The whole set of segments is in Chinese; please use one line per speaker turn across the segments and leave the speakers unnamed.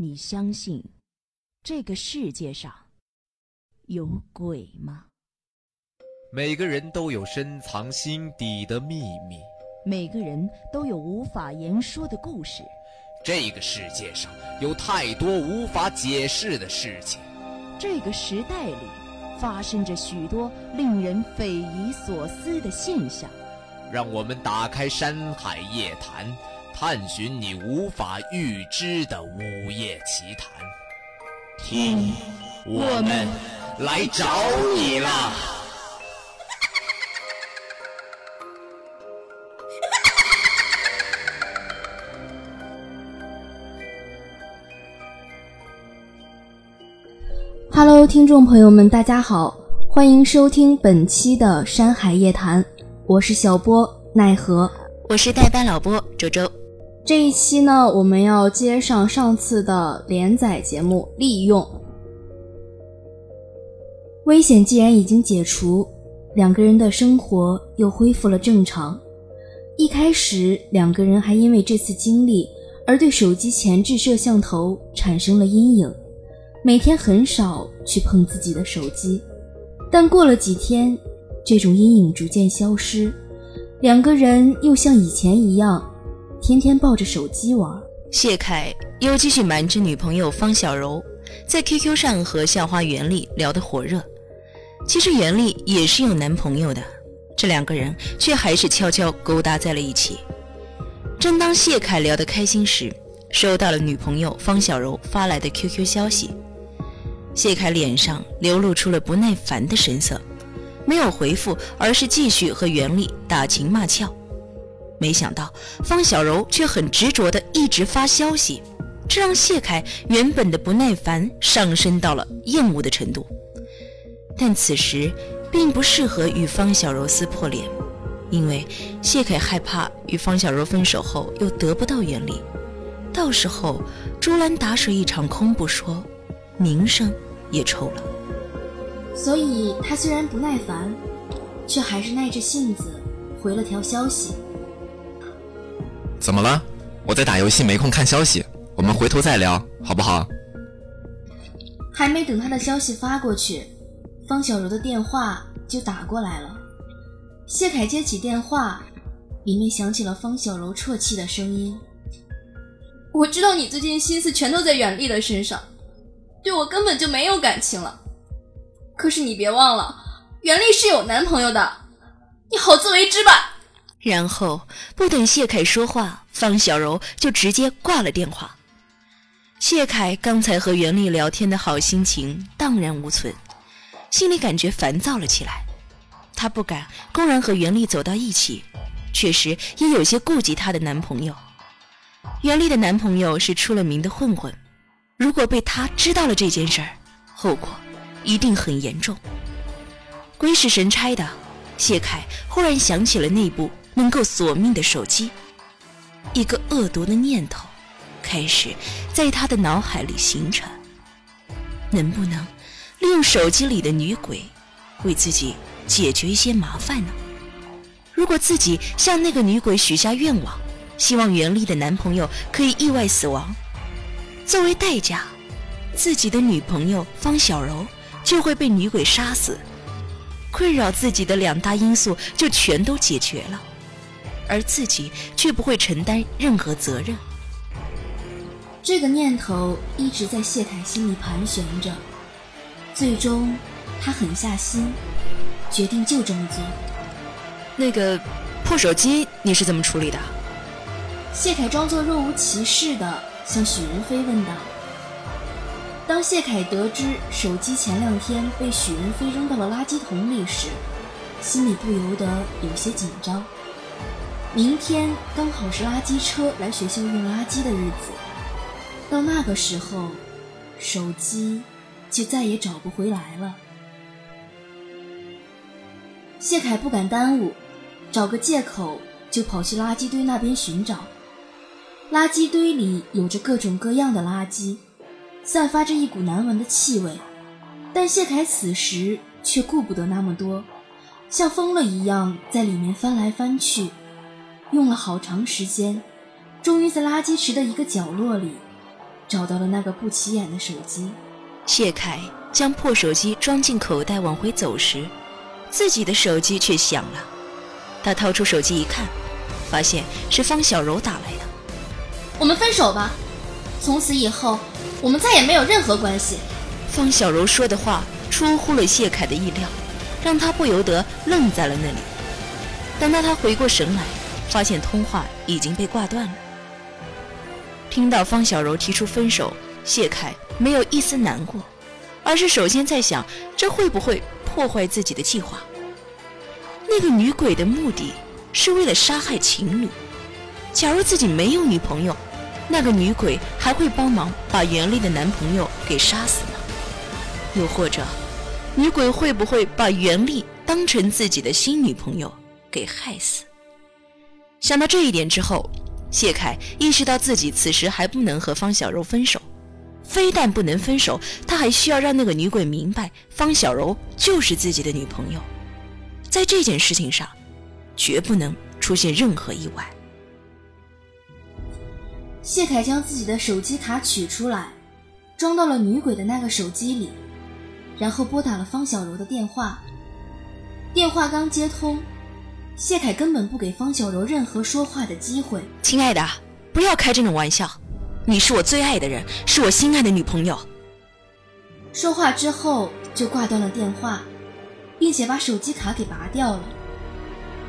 你相信这个世界上有鬼吗？
每个人都有深藏心底的秘密，
每个人都有无法言说的故事。
这个世界上有太多无法解释的事情，
这个时代里发生着许多令人匪夷所思的现象。
让我们打开《山海夜谈》。探寻你无法预知的午夜奇谈，听，我们来找你啦。
Hello，听众朋友们，大家好，欢迎收听本期的《山海夜谈》，我是小波奈何，
我是代班老波周周。
这一期呢，我们要接上上次的连载节目，利用危险既然已经解除，两个人的生活又恢复了正常。一开始，两个人还因为这次经历而对手机前置摄像头产生了阴影，每天很少去碰自己的手机。但过了几天，这种阴影逐渐消失，两个人又像以前一样。天天抱着手机玩，
谢凯又继续瞒着女朋友方小柔，在 QQ 上和校花袁丽聊得火热。其实袁丽也是有男朋友的，这两个人却还是悄悄勾搭在了一起。正当谢凯聊得开心时，收到了女朋友方小柔发来的 QQ 消息，谢凯脸上流露出了不耐烦的神色，没有回复，而是继续和袁丽打情骂俏。没想到方小柔却很执着地一直发消息，这让谢凯原本的不耐烦上升到了厌恶的程度。但此时并不适合与方小柔撕破脸，因为谢凯害怕与方小柔分手后又得不到原谅，到时候竹篮打水一场空不说，名声也臭了。
所以他虽然不耐烦，却还是耐着性子回了条消息。
怎么了？我在打游戏，没空看消息。我们回头再聊，好不好？
还没等他的消息发过去，方小柔的电话就打过来了。谢凯接起电话，里面响起了方小柔啜泣的声音：“我知道你最近心思全都在袁丽的身上，对我根本就没有感情了。可是你别忘了，袁丽是有男朋友的，你好自为之吧。”
然后不等谢凯说话，方小柔就直接挂了电话。谢凯刚才和袁丽聊天的好心情荡然无存，心里感觉烦躁了起来。他不敢公然和袁丽走到一起，确实也有些顾及她的男朋友。袁丽的男朋友是出了名的混混，如果被他知道了这件事儿，后果一定很严重。鬼使神差的，谢凯忽然想起了那部。能够索命的手机，一个恶毒的念头开始在他的脑海里形成：能不能利用手机里的女鬼为自己解决一些麻烦呢？如果自己向那个女鬼许下愿望，希望袁丽的男朋友可以意外死亡，作为代价，自己的女朋友方小柔就会被女鬼杀死，困扰自己的两大因素就全都解决了。而自己却不会承担任何责任。
这个念头一直在谢凯心里盘旋着，最终他狠下心，决定就这么做。
那个破手机你是怎么处理的？
谢凯装作若无其事的向许云飞问道。当谢凯得知手机前两天被许云飞扔到了垃圾桶里时，心里不由得有些紧张。明天刚好是垃圾车来学校运垃圾的日子，到那个时候，手机就再也找不回来了。谢凯不敢耽误，找个借口就跑去垃圾堆那边寻找。垃圾堆里有着各种各样的垃圾，散发着一股难闻的气味，但谢凯此时却顾不得那么多，像疯了一样在里面翻来翻去。用了好长时间，终于在垃圾池的一个角落里找到了那个不起眼的手机。
谢凯将破手机装进口袋往回走时，自己的手机却响了。他掏出手机一看，发现是方小柔打来的。
我们分手吧，从此以后我们再也没有任何关系。
方小柔说的话出乎了谢凯的意料，让他不由得愣在了那里。等到他回过神来，发现通话已经被挂断了。听到方小柔提出分手，谢凯没有一丝难过，而是首先在想，这会不会破坏自己的计划？那个女鬼的目的是为了杀害情侣。假如自己没有女朋友，那个女鬼还会帮忙把袁丽的男朋友给杀死吗？又或者，女鬼会不会把袁丽当成自己的新女朋友给害死？想到这一点之后，谢凯意识到自己此时还不能和方小柔分手。非但不能分手，他还需要让那个女鬼明白方小柔就是自己的女朋友。在这件事情上，绝不能出现任何意外。
谢凯将自己的手机卡取出来，装到了女鬼的那个手机里，然后拨打了方小柔的电话。电话刚接通，谢凯根本不给方小柔任何说话的机会。
亲爱的，不要开这种玩笑，你是我最爱的人，是我心爱的女朋友。
说话之后就挂断了电话，并且把手机卡给拔掉了。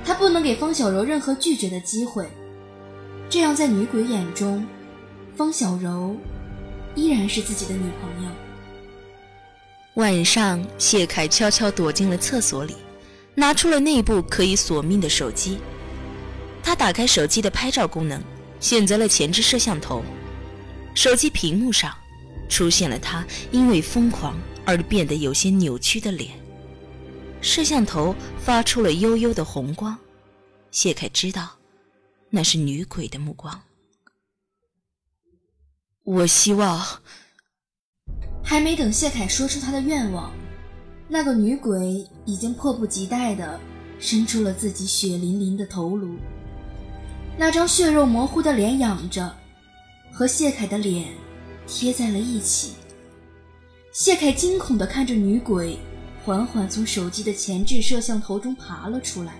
他不能给方小柔任何拒绝的机会。这样，在女鬼眼中，方小柔依然是自己的女朋友。
晚上，谢凯悄悄躲进了厕所里，拿出了那部可以索命的手机。他打开手机的拍照功能，选择了前置摄像头。手机屏幕上出现了他因为疯狂而变得有些扭曲的脸。摄像头发出了幽幽的红光，谢凯知道。那是女鬼的目光。我希望，
还没等谢凯说出他的愿望，那个女鬼已经迫不及待地伸出了自己血淋淋的头颅。那张血肉模糊的脸仰着，和谢凯的脸贴在了一起。谢凯惊恐地看着女鬼，缓缓从手机的前置摄像头中爬了出来，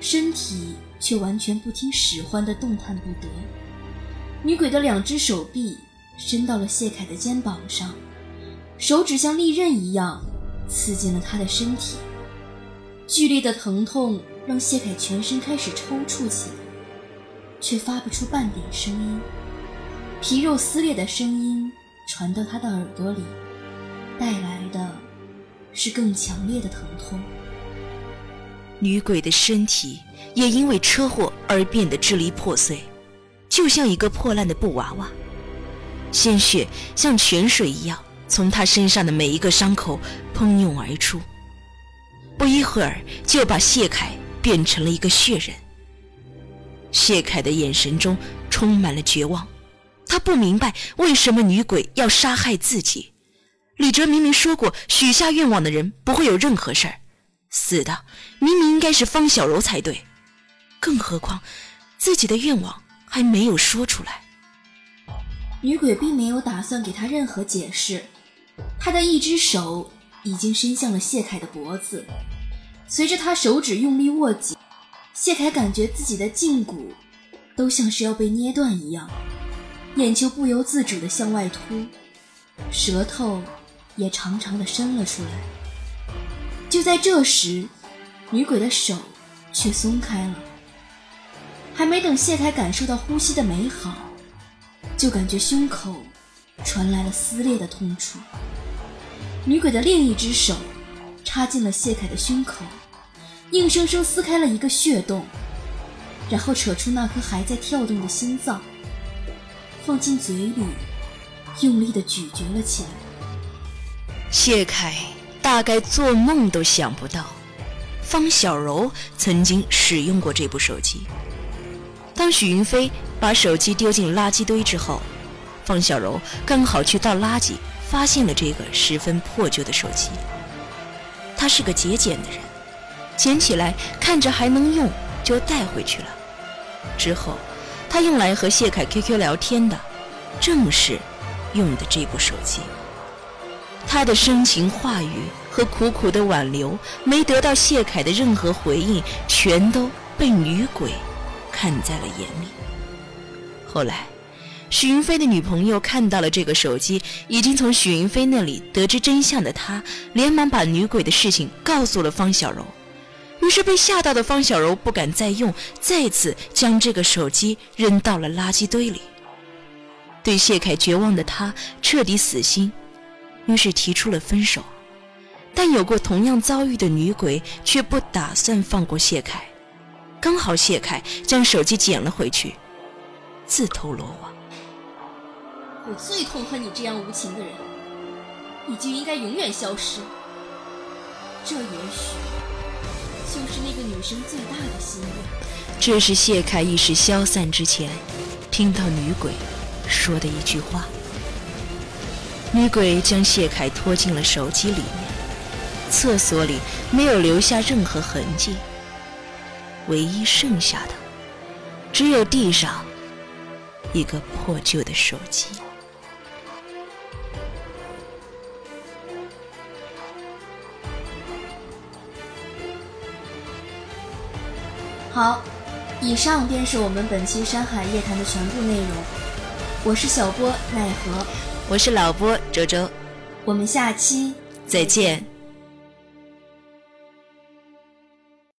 身体。却完全不听使唤的动弹不得。女鬼的两只手臂伸到了谢凯的肩膀上，手指像利刃一样刺进了他的身体。剧烈的疼痛让谢凯全身开始抽搐起来，却发不出半点声音。皮肉撕裂的声音传到他的耳朵里，带来的是更强烈的疼痛。
女鬼的身体。也因为车祸而变得支离破碎，就像一个破烂的布娃娃。鲜血像泉水一样从他身上的每一个伤口喷涌而出，不一会儿就把谢凯变成了一个血人。谢凯的眼神中充满了绝望，他不明白为什么女鬼要杀害自己。李哲明明说过，许下愿望的人不会有任何事儿，死的明明应该是方小柔才对。更何况，自己的愿望还没有说出来。
女鬼并没有打算给他任何解释，她的一只手已经伸向了谢凯的脖子。随着他手指用力握紧，谢凯感觉自己的胫骨都像是要被捏断一样，眼球不由自主地向外凸，舌头也长长的伸了出来。就在这时，女鬼的手却松开了。还没等谢凯感受到呼吸的美好，就感觉胸口传来了撕裂的痛楚。女鬼的另一只手插进了谢凯的胸口，硬生生撕开了一个血洞，然后扯出那颗还在跳动的心脏，放进嘴里，用力的咀嚼了起来。
谢凯大概做梦都想不到，方小柔曾经使用过这部手机。当许云飞把手机丢进垃圾堆之后，方小柔刚好去倒垃圾，发现了这个十分破旧的手机。他是个节俭的人，捡起来看着还能用，就带回去了。之后，他用来和谢凯 QQ 聊天的，正是用的这部手机。他的深情话语和苦苦的挽留，没得到谢凯的任何回应，全都被女鬼看在了眼里。后来，许云飞的女朋友看到了这个手机，已经从许云飞那里得知真相的她，连忙把女鬼的事情告诉了方小柔。于是被吓到的方小柔不敢再用，再次将这个手机扔到了垃圾堆里。对谢凯绝望的他彻底死心。于是提出了分手，但有过同样遭遇的女鬼却不打算放过谢凯。刚好谢凯将手机捡了回去，自投罗网。
我最痛恨你这样无情的人，你就应该永远消失。这也许就是那个女生最大的心愿。
这是谢凯意识消散之前，听到女鬼说的一句话。女鬼将谢凯拖进了手机里面，厕所里没有留下任何痕迹，唯一剩下的只有地上一个破旧的手机。
好，以上便是我们本期《山海夜谈》的全部内容。我是小波奈何。
我是老波周周，
我们下期
再见。